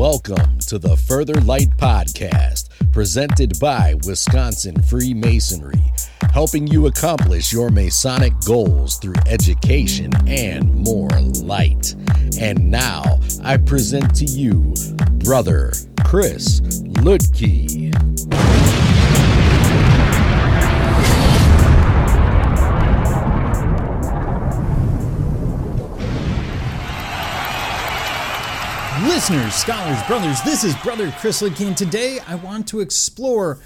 Welcome to the Further Light Podcast, presented by Wisconsin Freemasonry, helping you accomplish your Masonic goals through education and more light. And now I present to you Brother Chris Ludke. Listeners, scholars, brothers, this is Brother Chris and today I want to explore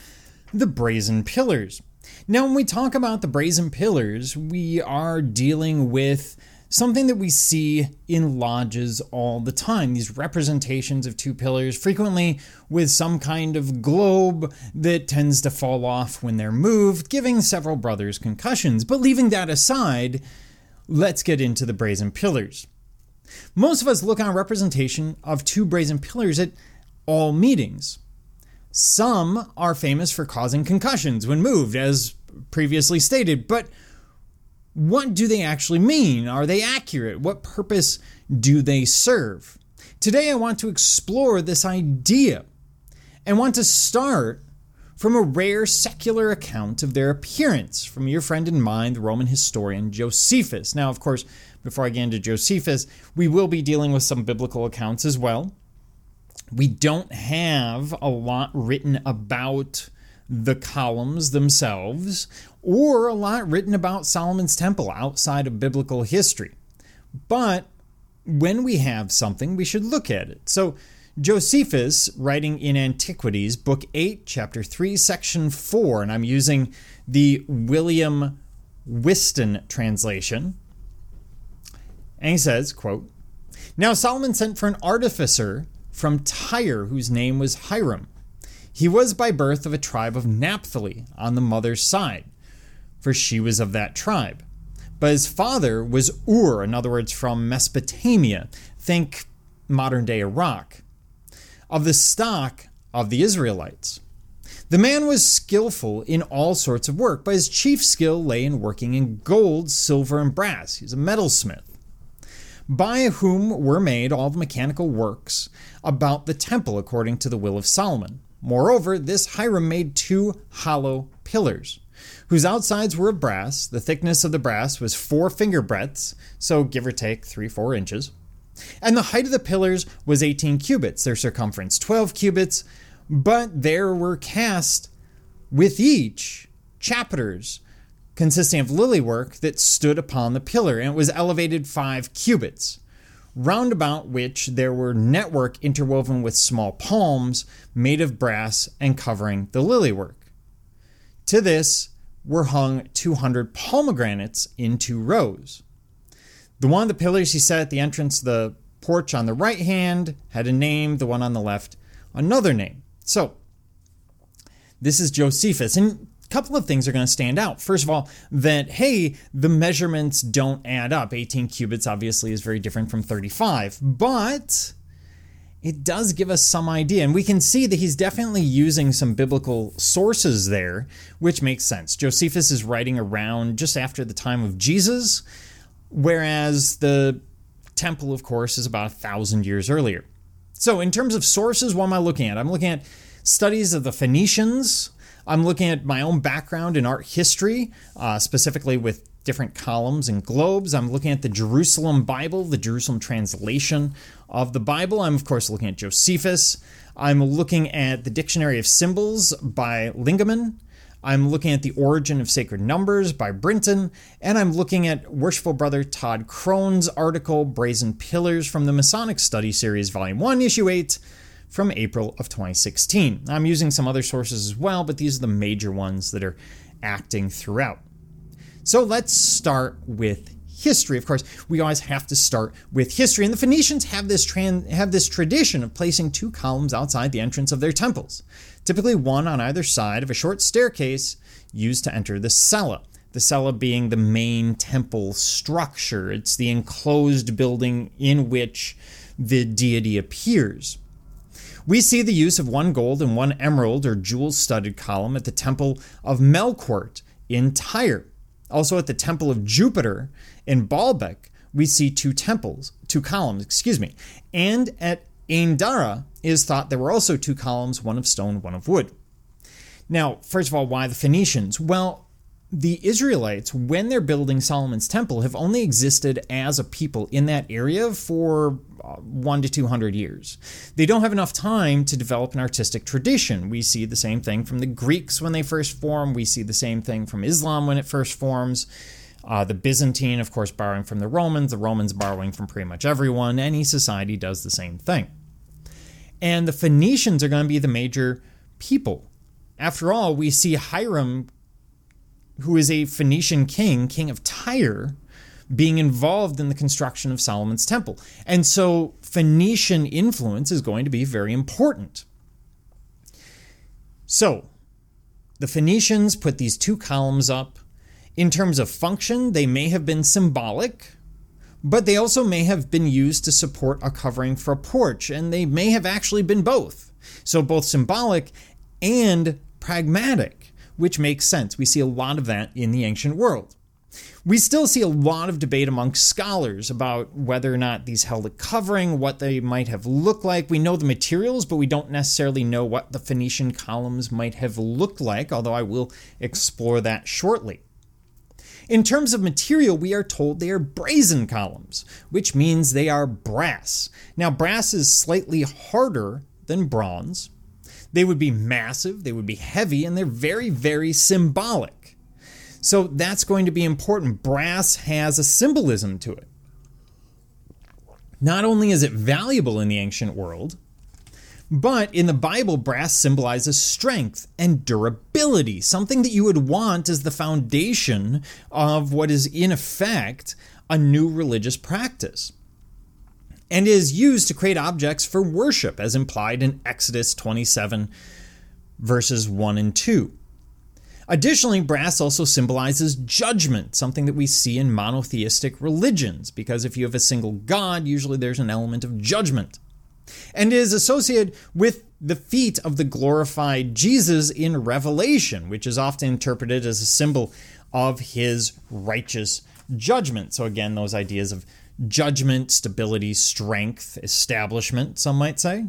the brazen pillars. Now, when we talk about the brazen pillars, we are dealing with something that we see in lodges all the time these representations of two pillars, frequently with some kind of globe that tends to fall off when they're moved, giving several brothers concussions. But leaving that aside, let's get into the brazen pillars. Most of us look on representation of two brazen pillars at all meetings. Some are famous for causing concussions when moved, as previously stated, but what do they actually mean? Are they accurate? What purpose do they serve? Today, I want to explore this idea and want to start from a rare secular account of their appearance from your friend and mine, the Roman historian Josephus. Now, of course, before I get into Josephus, we will be dealing with some biblical accounts as well. We don't have a lot written about the columns themselves or a lot written about Solomon's temple outside of biblical history. But when we have something, we should look at it. So, Josephus, writing in Antiquities, Book 8, Chapter 3, Section 4, and I'm using the William Whiston translation. And he says, quote, Now Solomon sent for an artificer from Tyre whose name was Hiram. He was by birth of a tribe of Naphtali on the mother's side, for she was of that tribe. But his father was Ur, in other words, from Mesopotamia. Think modern day Iraq. Of the stock of the Israelites. The man was skillful in all sorts of work, but his chief skill lay in working in gold, silver, and brass. He was a metalsmith by whom were made all the mechanical works about the temple according to the will of Solomon. Moreover, this Hiram made two hollow pillars, whose outsides were of brass. The thickness of the brass was four finger breadths, so give or take three, four inches. And the height of the pillars was 18 cubits, their circumference 12 cubits, but there were cast with each chapiters consisting of lily work that stood upon the pillar, and it was elevated five cubits, round about which there were network interwoven with small palms made of brass and covering the lily work. To this were hung 200 pomegranates in two rows. The one of the pillars he set at the entrance of the porch on the right hand had a name, the one on the left, another name. So, this is Josephus. And couple of things are going to stand out. First of all, that, hey, the measurements don't add up. 18 cubits obviously is very different from 35, but it does give us some idea. And we can see that he's definitely using some biblical sources there, which makes sense. Josephus is writing around just after the time of Jesus, whereas the temple, of course, is about a thousand years earlier. So, in terms of sources, what am I looking at? I'm looking at studies of the Phoenicians, I'm looking at my own background in art history, uh, specifically with different columns and globes. I'm looking at the Jerusalem Bible, the Jerusalem translation of the Bible. I'm, of course, looking at Josephus. I'm looking at the Dictionary of Symbols by Liungman. I'm looking at The Origin of Sacred Numbers by Brinton, and I'm looking at Worshipful Brother Todd Crone's article, Brazen Pillars from the Masonic Study Series, Volume 1, Issue 8, from April of 2016. I'm using some other sources as well, but these are the major ones that are acting throughout. So let's start with history. Of course, we always have to start with history, and the Phoenicians have this tran- have this tradition of placing two columns outside the entrance of their temples, typically one on either side of a short staircase used to enter the cella. The cella being the main temple structure. It's the enclosed building in which the deity appears. We see the use of one gold and one emerald or jewel studded column at the temple of Melqart in Tyre. Also at the temple of Jupiter in Baalbek, we see two temples, two columns, excuse me. And at Ain Dara is thought there were also two columns, one of stone, one of wood. Now, first of all, why the Phoenicians? Well, the Israelites, when they're building Solomon's temple, have only existed as a people in that area for uh, one to 200 years. They don't have enough time to develop an artistic tradition. We see the same thing from the Greeks when they first form, we see the same thing from Islam when it first forms. Uh, the Byzantine, of course, borrowing from the Romans, the Romans borrowing from pretty much everyone. Any society does the same thing. And the Phoenicians are going to be the major people. After all, we see Hiram, who is a Phoenician king, king of Tyre, being involved in the construction of Solomon's temple. And so Phoenician influence is going to be very important. So, the Phoenicians put these two columns up in terms of function, they may have been symbolic, but they also may have been used to support a covering for a porch, and they may have actually been both. So, both symbolic and pragmatic, which makes sense. We see a lot of that in the ancient world. We still see a lot of debate amongst scholars about whether or not these held a covering, what they might have looked like. We know the materials, but we don't necessarily know what the Phoenician columns might have looked like, although I will explore that shortly. In terms of material, we are told they are brazen columns, which means they are brass. Now, brass is slightly harder than bronze. They would be massive, they would be heavy, and they're very, very symbolic. So that's going to be important. Brass has a symbolism to it. Not only is it valuable in the ancient world, but in the Bible, brass symbolizes strength and durability, something that you would want as the foundation of what is, in effect, a new religious practice. And is used to create objects for worship, as implied in Exodus 27, verses 1 and 2. Additionally, brass also symbolizes judgment, something that we see in monotheistic religions, because if you have a single God, usually there's an element of judgment and is associated with the feet of the glorified Jesus in Revelation, which is often interpreted as a symbol of his righteous judgment. So, again, those ideas of judgment, stability, strength, establishment, some might say.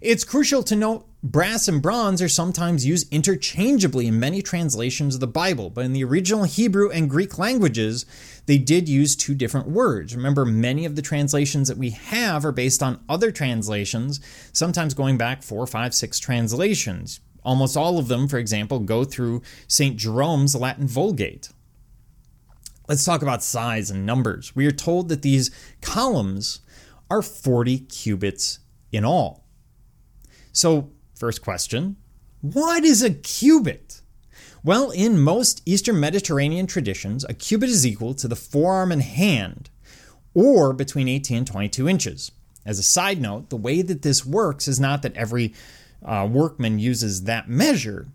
It's crucial to note brass and bronze are sometimes used interchangeably in many translations of the Bible, but in the original Hebrew and Greek languages, they did use two different words. Remember, many of the translations that we have are based on other translations, sometimes going back four, five, six translations. Almost all of them, for example, go through St. Jerome's Latin Vulgate. Let's talk about size and numbers. We are told that these columns are 40 cubits in all. So, first question what is a cubit? Well, in most Eastern Mediterranean traditions, a cubit is equal to the forearm and hand, or between 18 and 22 inches. As a side note, the way that this works is not that every uh, workman uses that measure,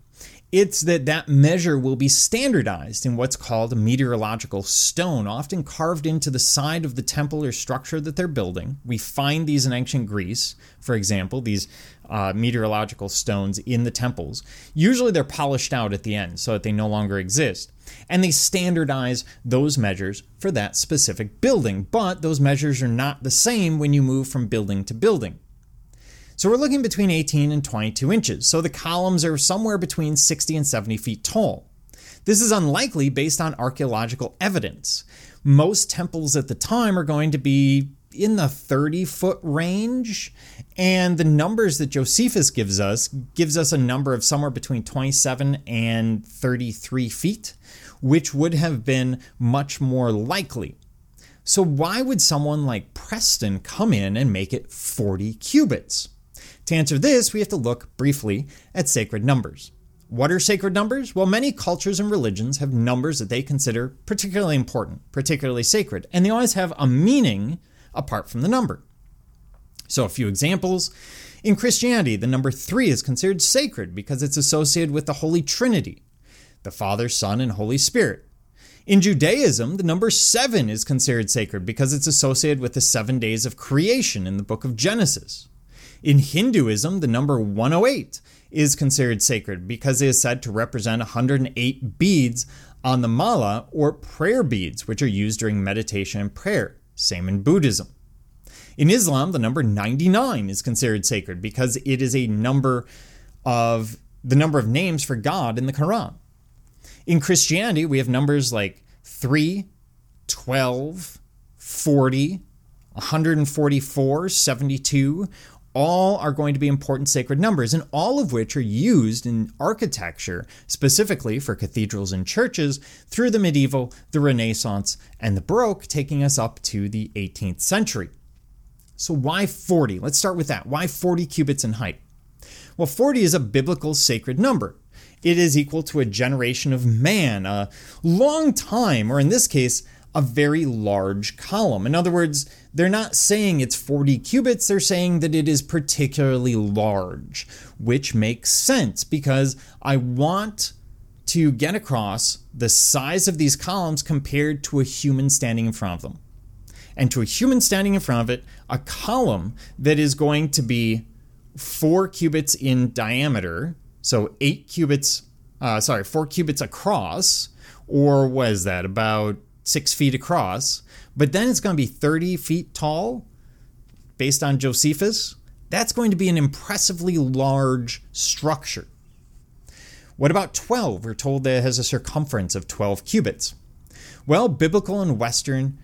it's that that measure will be standardized in what's called a metrological stone, often carved into the side of the temple or structure that they're building. We find these in ancient Greece, for example, these uh, metrological stones in the temples. Usually they're polished out at the end so that they no longer exist. And they standardize those measures for that specific building, but those measures are not the same when you move from building to building. So we're looking between 18 and 22 inches, so the columns are somewhere between 60 and 70 feet tall. This is unlikely based on archaeological evidence. Most temples at the time are going to be in the 30 foot range, and the numbers that Josephus gives us gives us a number of somewhere between 27 and 33 feet, which would have been much more likely. So, why would someone like Preston come in and make it 40 cubits? To answer this, we have to look briefly at sacred numbers. What are sacred numbers? Well, many cultures and religions have numbers that they consider particularly important, particularly sacred, and they always have a meaning apart from the number. So, a few examples. In Christianity, the number three is considered sacred because it's associated with the Holy Trinity the Father, Son, and Holy Spirit. In Judaism, the number seven is considered sacred because it's associated with the seven days of creation in the book of Genesis. In Hinduism, the number 108 is considered sacred because it is said to represent 108 beads on the mala or prayer beads, which are used during meditation and prayer. Same in Buddhism. In Islam, the number 99 is considered sacred because it is a number of the number of names for God in the Quran. In Christianity, we have numbers like 3, 12, 40, 144, 72, all are going to be important sacred numbers, and all of which are used in architecture, specifically for cathedrals and churches, through the medieval, the Renaissance, and the Baroque, taking us up to the 18th century. So, why 40? Let's start with that. Why 40 cubits in height? Well, 40 is a biblical sacred number. It is equal to a generation of man, a long time, or in this case, a very large column. In other words, they're not saying it's 40 cubits, they're saying that it is particularly large, which makes sense because I want to get across the size of these columns compared to a human standing in front of them. And to a human standing in front of it, a column that is going to be four cubits in diameter, so eight cubits, uh, sorry, four cubits across, or was that about six feet across, but then it's going to be 30 feet tall based on Josephus. That's going to be an impressively large structure. What about 12? We're told that it has a circumference of 12 cubits. Well, biblical and Western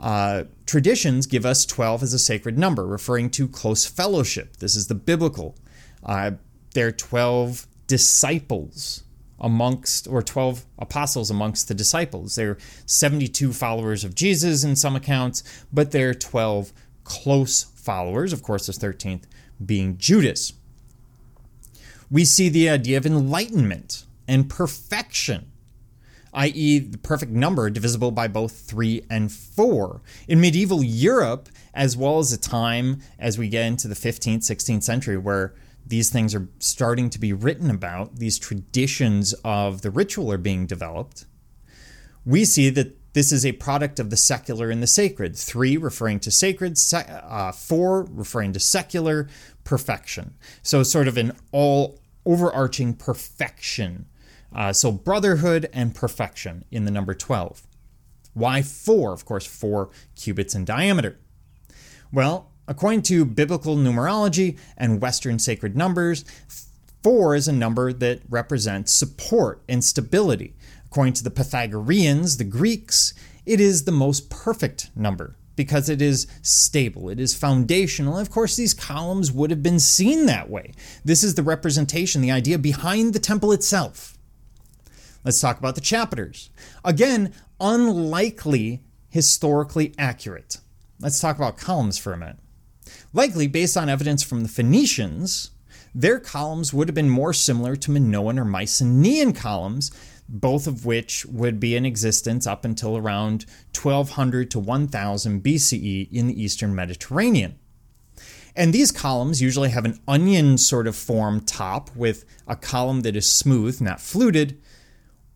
uh, traditions give us 12 as a sacred number, referring to close fellowship. This is the biblical. Uh, there are 12 disciples amongst, or 12 apostles amongst the disciples. They're 72 followers of Jesus in some accounts, but they're 12 close followers, of course, the 13th being Judas. We see the idea of enlightenment and perfection, i.e., the perfect number divisible by both 3 and 4. In medieval Europe, as well as a time as we get into the 15th, 16th century, where these things are starting to be written about, these traditions of the ritual are being developed, we see that this is a product of the secular and the sacred. Three referring to sacred, uh, four referring to secular perfection. So, sort of an all overarching perfection. Uh, so, brotherhood and perfection in the number 12. Why four? Of course, four cubits in diameter. Well, According to biblical numerology and Western sacred numbers, four is a number that represents support and stability. According to the Pythagoreans, the Greeks, it is the most perfect number because it is stable, it is foundational. And of course, these columns would have been seen that way. This is the representation, the idea behind the temple itself. Let's talk about the chapiters. Again, unlikely historically accurate. Let's talk about columns for a minute. Likely, based on evidence from the Phoenicians, their columns would have been more similar to Minoan or Mycenaean columns, both of which would be in existence up until around 1200 to 1000 BCE in the eastern Mediterranean. And these columns usually have an onion sort of form top with a column that is smooth, not fluted,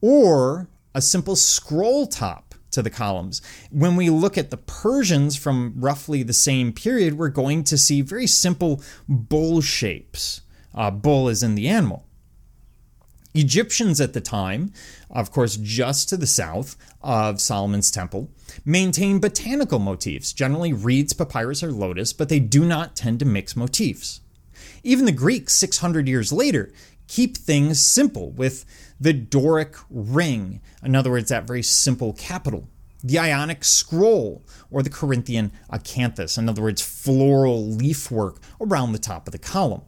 or a simple scroll top to the columns. When we look at the Persians from roughly the same period, we're going to see very simple bowl shapes. Uh, bull is in the animal. Egyptians at the time, of course, just to the south of Solomon's temple, maintain botanical motifs, generally reeds, papyrus, or lotus, but they do not tend to mix motifs. Even the Greeks, 600 years later, keep things simple with the Doric ring, in other words, that very simple capital. The Ionic scroll, or the Corinthian acanthus, in other words, floral leafwork around the top of the column.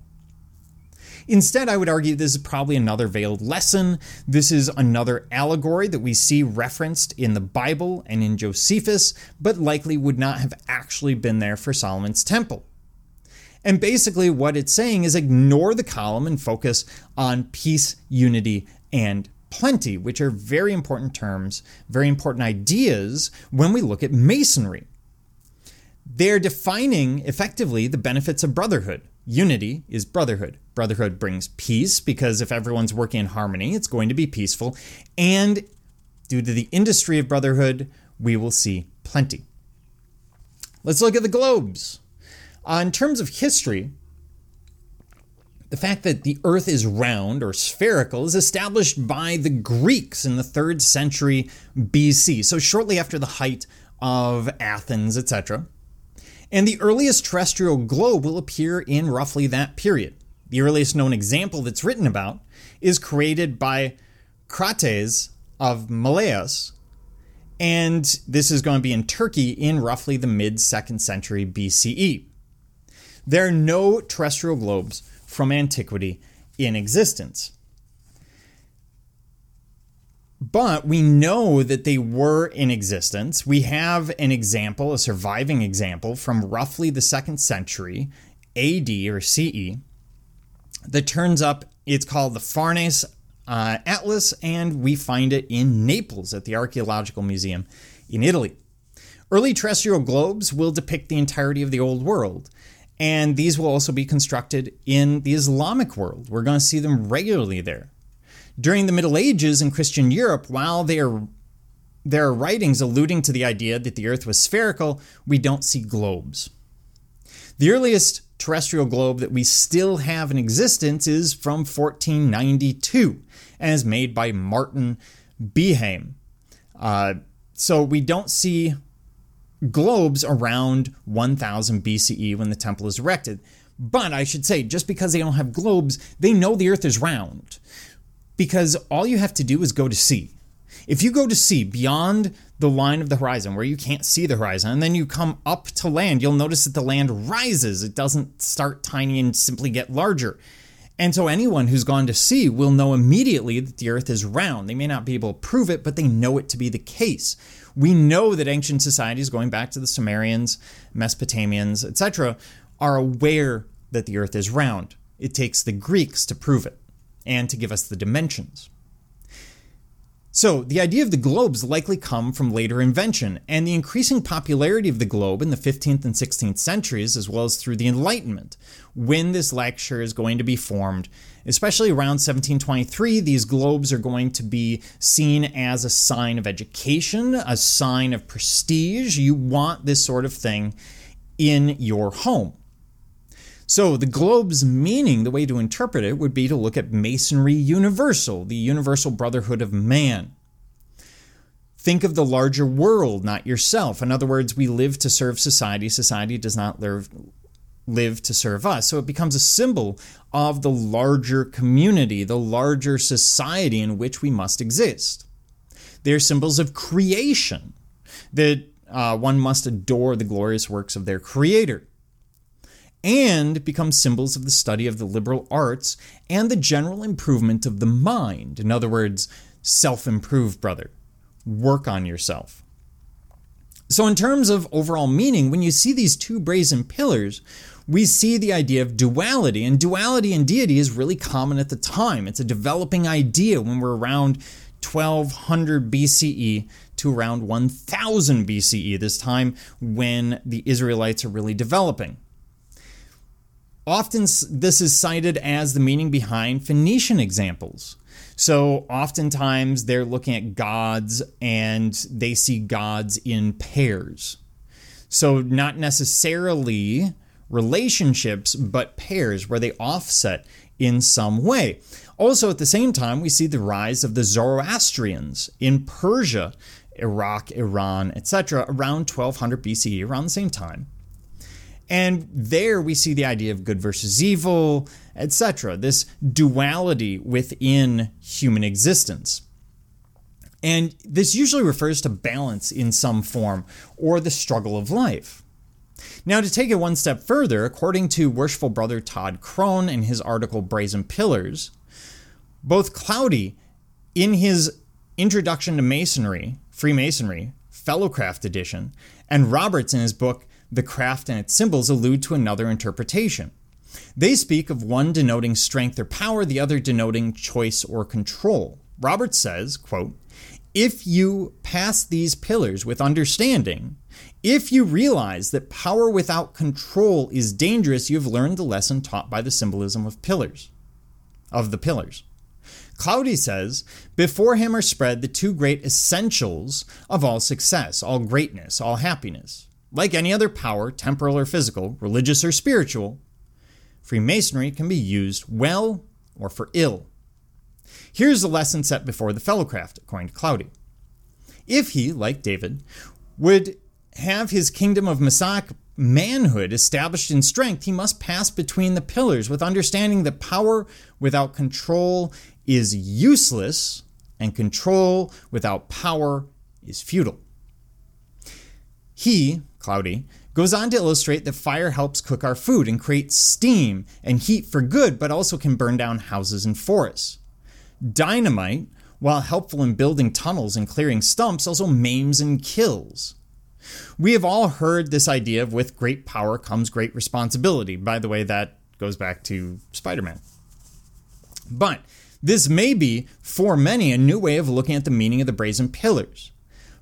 Instead, I would argue this is probably another veiled lesson. This is another allegory that we see referenced in the Bible and in Josephus, but likely would not have actually been there for Solomon's temple. And basically, what it's saying is ignore the column and focus on peace, unity, and plenty, which are very important terms, very important ideas when we look at masonry. They're defining effectively the benefits of brotherhood. Unity is brotherhood. Brotherhood brings peace because if everyone's working in harmony, it's going to be peaceful. And due to the industry of brotherhood, we will see plenty. Let's look at the globes. Uh, in terms of history, the fact that the earth is round or spherical is established by the Greeks in the 3rd century BC, so shortly after the height of Athens, etc. And the earliest terrestrial globe will appear in roughly that period. The earliest known example that's written about is created by Crates of Miletus, and this is going to be in Turkey in roughly the mid 2nd century BCE. There are no terrestrial globes from antiquity in existence. But we know that they were in existence. We have an example, a surviving example from roughly the second century AD or CE that turns up. It's called the Farnese uh, Atlas, and we find it in Naples at the Archaeological Museum in Italy. Early terrestrial globes will depict the entirety of the Old World, and these will also be constructed in the Islamic world. We're going to see them regularly there. During the Middle Ages in Christian Europe, while there, there are writings alluding to the idea that the Earth was spherical, we don't see globes. The earliest terrestrial globe that we still have in existence is from 1492 and is made by Martin Behaim. Uh, so we don't see globes around 1000 BCE when the temple is erected. But I should say, just because they don't have globes, they know the earth is round. Because all you have to do is go to sea. If you go to sea beyond the line of the horizon where you can't see the horizon, and then you come up to land, you'll notice that the land rises. It doesn't start tiny and simply get larger. And so anyone who's gone to sea will know immediately that the earth is round. They may not be able to prove it, but they know it to be the case. We know that ancient societies, going back to the Sumerians, Mesopotamians, etc., are aware that the earth is round. It takes the Greeks to prove it and to give us the dimensions. So, the idea of the globes likely come from later invention and the increasing popularity of the globe in the 15th and 16th centuries, as well as through the Enlightenment, when this lecture is going to be formed. Especially around 1723, these globes are going to be seen as a sign of education, a sign of prestige. You want this sort of thing in your home. So, the globe's meaning, the way to interpret it, would be to look at Masonry Universal, the universal brotherhood of man. Think of the larger world, not yourself. In other words, we live to serve society. Society does not live, live to serve us. So it becomes a symbol of the larger community, the larger society in which we must exist. They're symbols of creation, that uh, one must adore the glorious works of their creator and become symbols of the study of the liberal arts and the general improvement of the mind. In other words, self improve, brother. Work on yourself. So, in terms of overall meaning, when you see these two brazen pillars, we see the idea of duality, and duality in deity is really common at the time. It's a developing idea when we're around 1200 BCE to around 1000 BCE, this time when the Israelites are really developing. Often, this is cited as the meaning behind Phoenician examples. So, oftentimes, they're looking at gods and they see gods in pairs. So, not necessarily relationships, but pairs where they offset in some way. Also, at the same time, we see the rise of the Zoroastrians in Persia, Iraq, Iran, etc., around 1200 BCE, around the same time. And there we see the idea of good versus evil, etc., this duality within human existence. And this usually refers to balance in some form or the struggle of life. Now, to take it one step further, according to worshipful brother Todd Crone in his article Brazen Pillars, both Claudy, in his Introduction to Masonry, Freemasonry, Fellowcraft edition, and Roberts in his book the craft and its symbols allude to another interpretation. They speak of one denoting strength or power, the other denoting choice or control. Roberts says, quote, if you pass these pillars with understanding, if you realize that power without control is dangerous, you have learned the lesson taught by the symbolism of pillars, of the pillars. Claudy says, before him are spread the two great essentials of all success, all greatness, all happiness. Like any other power, temporal or physical, religious or spiritual, Freemasonry can be used well or for ill. Here's the lesson set before the fellowcraft, according to Claudy. If he, like David, would have his kingdom of Messiah, manhood established in strength, he must pass between the pillars with understanding that power without control is useless and control without power is futile. He, Claudy, goes on to illustrate that fire helps cook our food and create steam and heat for good, but also can burn down houses and forests. Dynamite, while helpful in building tunnels and clearing stumps, also maims and kills. We have all heard this idea of with great power comes great responsibility. By the way, that goes back to Spider Man. But this may be, for many, a new way of looking at the meaning of the brazen pillars,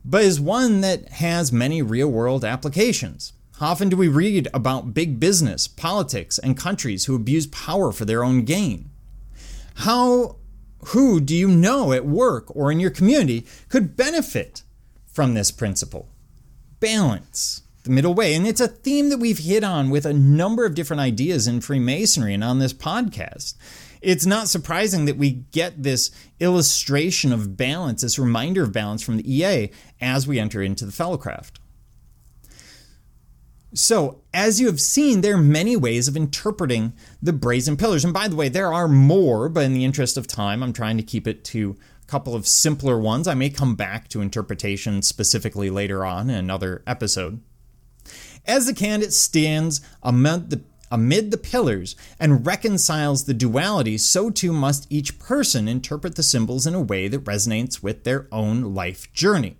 but is one that has many real world applications. How often do we read about big business, politics, and countries who abuse power for their own gain? How, who do you know at work or in your community could benefit from this principle? Balance, the middle way. And it's a theme that we've hit on with a number of different ideas in Freemasonry and on this podcast it's not surprising that we get this illustration of balance, this reminder of balance from the EA as we enter into the Fellowcraft. So, as you have seen, there are many ways of interpreting the brazen pillars. And by the way, there are more, but in the interest of time, I'm trying to keep it to a couple of simpler ones. I may come back to interpretation specifically later on in another episode. As the candidate stands among the amid the pillars and reconciles the duality, so too must each person interpret the symbols in a way that resonates with their own life journey.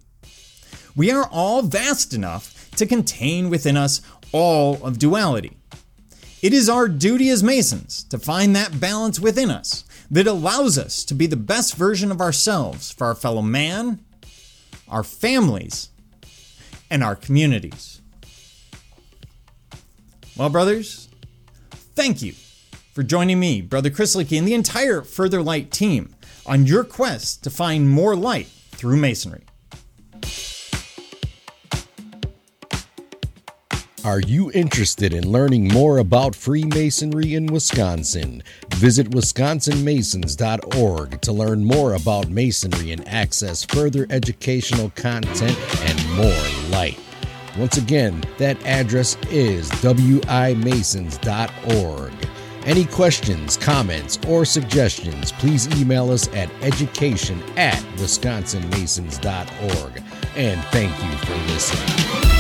We are all vast enough to contain within us all of duality. It is our duty as Masons to find that balance within us that allows us to be the best version of ourselves for our fellow man, our families, and our communities. Well, brothers, Thank you for joining me, Brother Chris Licky, and the entire Further Light team on your quest to find more light through Masonry. Are you interested in learning more about Freemasonry in Wisconsin? Visit wisconsinmasons.org to learn more about Masonry and access further educational content and more light. Once again, that address is wimasons.org. Any questions, comments, or suggestions, please email us at education at wisconsinmasons.org. And thank you for listening.